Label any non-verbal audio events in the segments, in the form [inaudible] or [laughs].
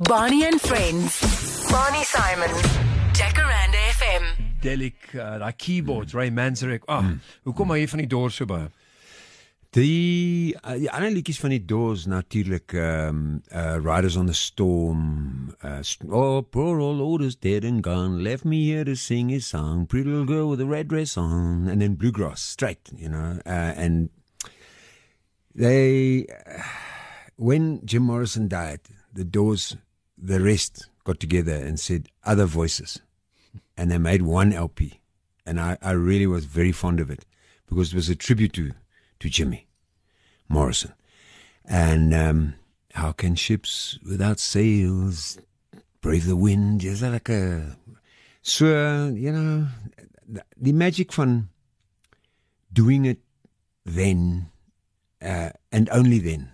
Bonnie and Friends. Bonnie Simons. Jacaranda FM. Delik, uh, daai keyboards, Ray Manzarek. Ah, Hmm. hoekom hou jy van die Doors so baie? Die uh, die ander liedjies van die Doors natuurlik ehm um, uh, Riders on the Storm uh, Oh poor old Otis dead and gone left me here to sing his song Pretty little girl with a red dress on and then Bluegrass straight you know uh, and they when Jim Morrison died the Doors the rest got together and said other voices and they made one LP and I, I really was very fond of it because it was a tribute to to Jimmy Morrison. And um, how can ships without sails brave the wind? Is that like a so you know the magic fun doing it then uh, and only then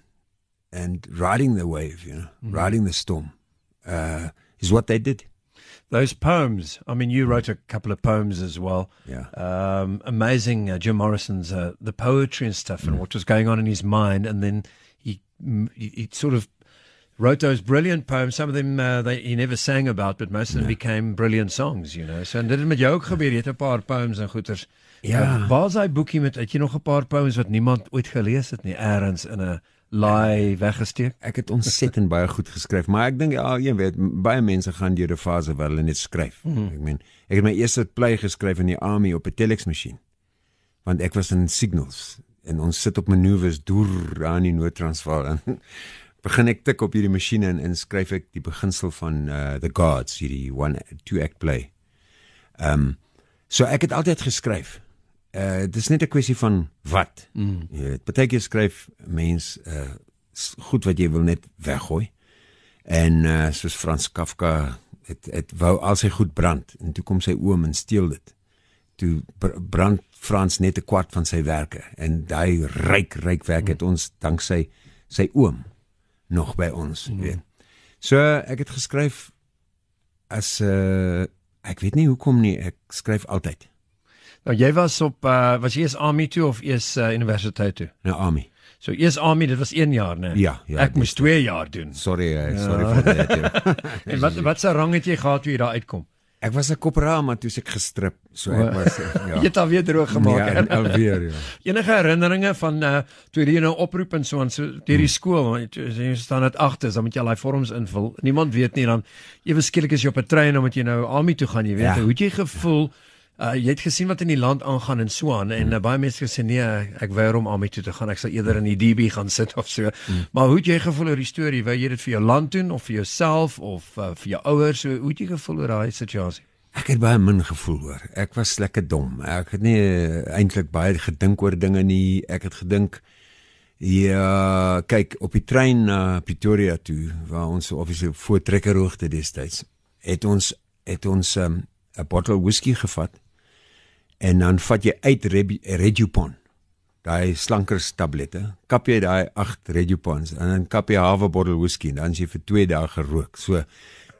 and riding the wave, you know, riding the storm uh, is what they did. Those poems. I mean, you wrote a couple of poems as well. Yeah. Um, amazing, uh, Jim Morrison's uh, the poetry and stuff, Mm. and what was going on in his mind, and then he mm, he, sort of wrote those brilliant poems. Some of them uh, they, he never sang about, but most of them became brilliant songs. You know. So en dit het met jou ook gebeur. Jy het 'n paar poems en goeters. Ja. Uh, waar is daai boekie met? Het jy nog 'n paar poems wat niemand ooit gelees het nie, eers in 'n laai weggesteek? Ek het ontsettend baie goed geskryf, maar ek dink ja, een weet baie mense gaan deur 'n fase waar hulle net skryf. Mm. Ek meen, ek het my eerste play geskryf in die army op 'n telex masjien. Want ek was in signals en ons sit op manoeuvres deur daar in die Noord-Transvaal en [laughs] begin ek tik op hierdie masjiene en, en skryf ek die beginsel van uh the gods hierdie one two act play. Ehm um, so ek het altyd geskryf. Uh dis net 'n kwessie van wat. Mm. Jy weet, partykeer skryf mens uh goed wat jy wil net weggooi. En uh soos Frans Kafka het het wou al sy goed brand en toe kom sy oom en steel dit. Toe br brand Frans net 'n kwart van sy werke en daai ryk ryk werk het ons danksy sy oom nog by ons, mm. weet. So ek het geskryf as 'n uh, ek weet nie hoekom nie, ek skryf altyd. Nou jy was op uh, was jy eers army toe of eers uh, universiteit toe? Nou Ami. So eers army, dit was 1 jaar, né? Ja, ja, Ek moes 2 jaar doen. Sorry, uh, sorry vir dit. ja. [laughs] En wat wat se rang het jy gehad toe jy daar uitkom? Ek was 'n korporaal maar toe ek gestrip. So ek was ja. [laughs] Jy het alweer droog gemaak. Ja, hè? alweer ja. [laughs] Enige herinneringe van uh toe jy nou oproep en so aan so deur die skool, jy, staan net agter, dan moet jy al daai vorms invul. Niemand weet nie dan ewe skielik is jy op 'n trein dan moet jy nou army toe gaan, jy weet. Ja. Hoe het jy gevoel? Uh jy het gesien wat in die land aangaan en so aan en uh, baie mense gesê nee, ek weier om army toe te gaan. Ek sal eerder in die DB gaan sit of so. Mm. Maar hoe het jy gevoel oor die storie? Wou jy dit vir jou land doen of vir jouself of uh, vir jou ouers? So, hoe het jy gevoel oor daai situasie? Ek het baie min gevoel hoor. Ek was lekker dom. Ek het nie uh, eintlik baie gedink oor dinge nie. Ek het gedink ja, kyk op die trein na Pretoria toe waar ons obviously op voortrekkerhoogte destyds het ons het ons 'n um, 'n bottel whisky gevat en dan vat jy uit Regupon daai slankers tablette kap jy daai 8 Regupons en dan kap jy 'n halwe bottel whisky en dan is jy vir 2 dae gerook. So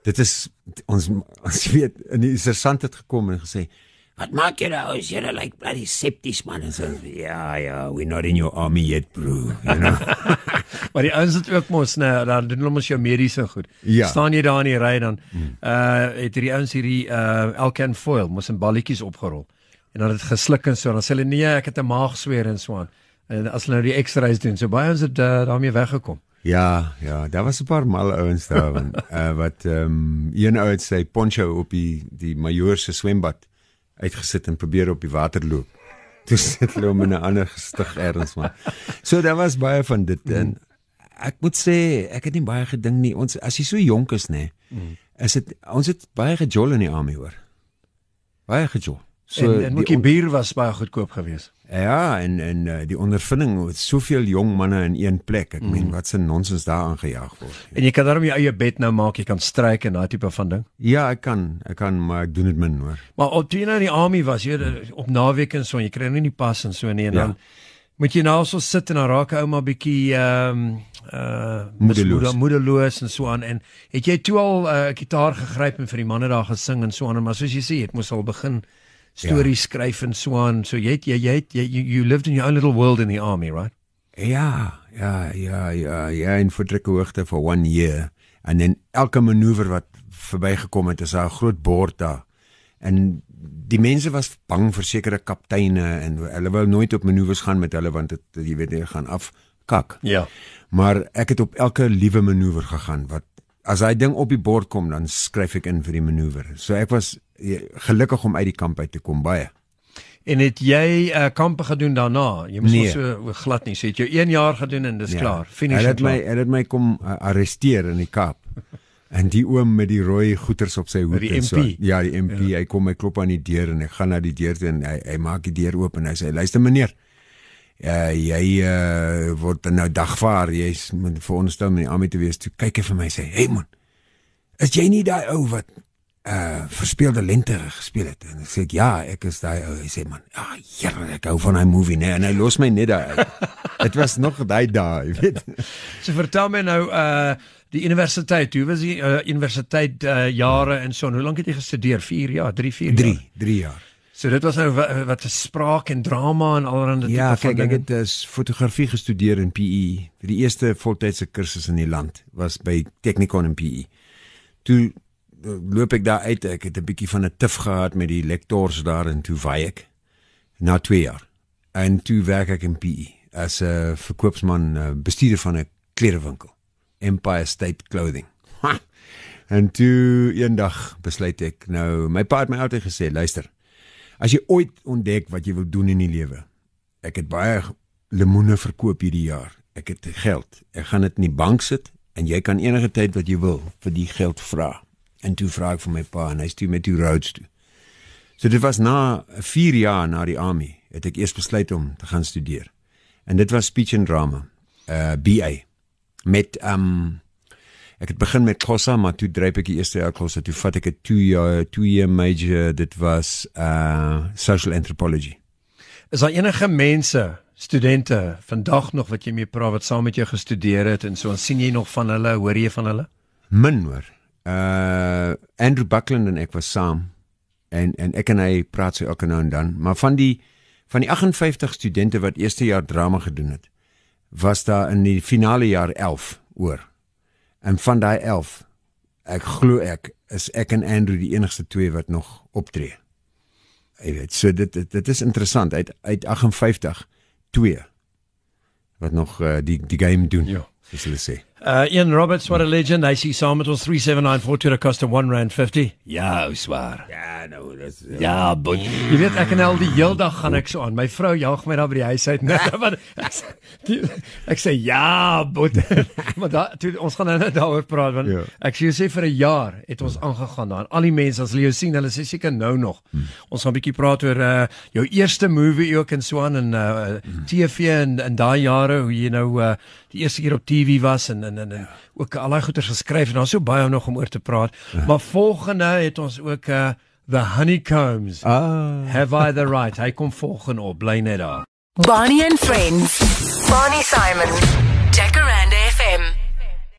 dit is ons ons [laughs] weet en die sergeant het gekom en gesê Wat maak jy nou? Is jy lyk like bloody septies man en so ja ja, we're not in your army yet bro, you know. [laughs] Maar die ouens het ook mos nou dan doen hulle mos jou mediese goed. Ja. Staan jy daar in die ry dan uh het hierdie ouens hierdie uh Elkan foil mos in balletjies opgerol. En dan het dit gesluk en so dan sê hulle nee, ek het 'n maagsweer en so aan. En as hulle nou die X-rays doen, so baie ons het uh, daarmee weggekom. Ja, ja, daar was 'n paar mal ouens daar want uh, [laughs] wat ehm um, een ou het sy poncho op die die majoor se swembad uitgesit en probeer op die water loop. [laughs] Toe sit hulle hom in 'n ander gestig ergens maar. So daar was baie van dit en ek moet sê ek het nie baie gedink nie. Ons as jy so jonk is nê, is dit ons het baie gejol in die army hoor. Baie gejol. So en, en die die bier was baie goedkoop geweest. Ja, en en uh, die ondervinding met soveel jong manne in een plek. Ek mm. meen wat se nonsens daar aangejaag word. En jy kan daarom jou eie bed nou maak, jy kan stryk en daai tipe van ding. Ja, ek kan, ek kan, maar ek doen dit min hoor. Maar op toe jy nou in die army was, jy weet, op naweek en so, jy kry nou nie pas en so nie en Ja. dan moet jy nou so sit en dan raak 'n ouma bietjie ehm um, uh Moedeloos. moeder- moedeloos en so aan en het jy toe al 'n uh, gitaar gegryp en vir die manne daar gesing en so aan maar soos jy sê het moes al begin stories ja. skryf en so aan so jy het jy jy, het, jy you, lived in your own little world in the army right Ja, ja, ja, ja, ja, in verdrukke hoogte for one year. En dan elke manoeuvre wat verbygekom het, is daar 'n groot bord daar. En die mense was bang vir sekere kapteine en hulle wou nooit op manoeuvres gaan met hulle want dit jy weet jy gaan af kak. Ja. Maar ek het op elke liewe manoeuvre gegaan wat as hy ding op die bord kom dan skryf ek in vir die manoeuvre. So ek was eh, gelukkig om uit die kamp uit te kom baie. En het jy uh, kampe gedoen daarna? Jy moes Nee. so glad nie sê jy 1 jaar gedoen en dis ja. klaar. Finish. En het my hy het my kom uh, arresteer in die Kaap. [laughs] En die oom met die rooi goeters op sy hoed Die en so. MP. Ja, die MP. Ja. Hy kom my klop aan die deur en ek gaan na die deur toe en hy hy maak die deur oop en hy sê luister meneer. Ja, jy uh, word nou dagvaar. Jy's moet veronderstel om in die army te wees. Toe kyk hy vir my sê: "Hey man. Is jy nie daai ou wat uh verspeelde lente gespeel het?" En ek sê: "Ja, ek is daai ou." Hy sê: "Man, ja, hier, ek hou van daai movie, nee." En hy los my net daar uit. [laughs] Dit was nog daai daai, jy weet. [laughs] So vertel my nou uh die universiteit. Hoe was die uh, universiteit uh, jare en so? Hoe lank het jy gestudeer? 4 jaar, 3, 4 jaar. 3, 3 jaar. So dit was nou wat, wat spraak en drama en allerlei Ja, tipe van kyk, ek het uh, fotografie gestudeer in PE. Die eerste voltydse kursus in die land was by Technikon in PE. Toe uh, loop ek daar uit, ek het 'n bietjie van 'n tif gehad met die lektors daar in toe vaai ek na 2 jaar. En toe werk ek in PE as 'n verkoopsman, uh, bestuurder van 'n klerewinkel, Empire State Clothing. Ha! En toe eendag besluit ek nou, my pa het my altyd gesê, luister, as jy ooit ontdek wat jy wil doen in die lewe, ek het baie lemoene verkoop hierdie jaar. Ek het geld. Ek gaan dit in die bank sit en jy kan enige tyd wat jy wil vir die geld vra. En toe vra ek vir my pa en hy stuur my toe Rhodes toe. So dit was na 4 jaar na die army het ek eers besluit om te gaan studeer. En dit was speech and drama, uh BA met um ek het begin met Xhosa, maar toe dryp ek die eerste jaar Xhosa, toe vat ek 'n 2 jaar 2 jaar major, dit was uh social anthropology. Is daar enige mense, studente vandag nog wat jy mee praat wat saam met jou gestudeer het en so en sien jy nog van hulle, hoor jy van hulle? Min hoor. Uh Andrew Buckland en ek was saam en en ek en hy praat so elke nou en dan, maar van die van die 58 studente wat eerste jaar drama gedoen het, was daar in die finale jaar 11 oor. En van daai 11, ek glo ek is ek en Andrew die enigste twee wat nog optree. Jy weet, so dit dit, dit is interessant uit uit 58 twee wat nog uh, die die game doen. Ja. Soos hulle sê. Uh Ian Roberts, what a legend. Hy sê saam met ons 3794 to cost of 1 rand 50. Ja, swaar. Ja, nou, dis Ja, but jy weet ek en al die heeldag gaan ek so aan. My vrou jaag my daar by die huis uit. [laughs] Nee, want ek, sê- die, ek sê ja, but [laughs] maar da toe ons gaan nou net daaroor praat want Ja. ek sê jy sê vir 'n jaar het ons aangegaan daar. Al die mense as hulle jou sien, hulle sê seker nou nog. Ons gaan 'n bietjie praat oor uh jou eerste movie ook en so aan en uh TV en in daai jare hoe jy nou uh die eerste keer op TV was en en en, en ook al daai goeters geskryf en daar's so baie om nog om oor te praat. Maar volgende het ons ook uh The Honeycombs. Ah. Have I the right? Hy kom volgende op, bly net daar. Bonnie and Friends. Bonnie Simon.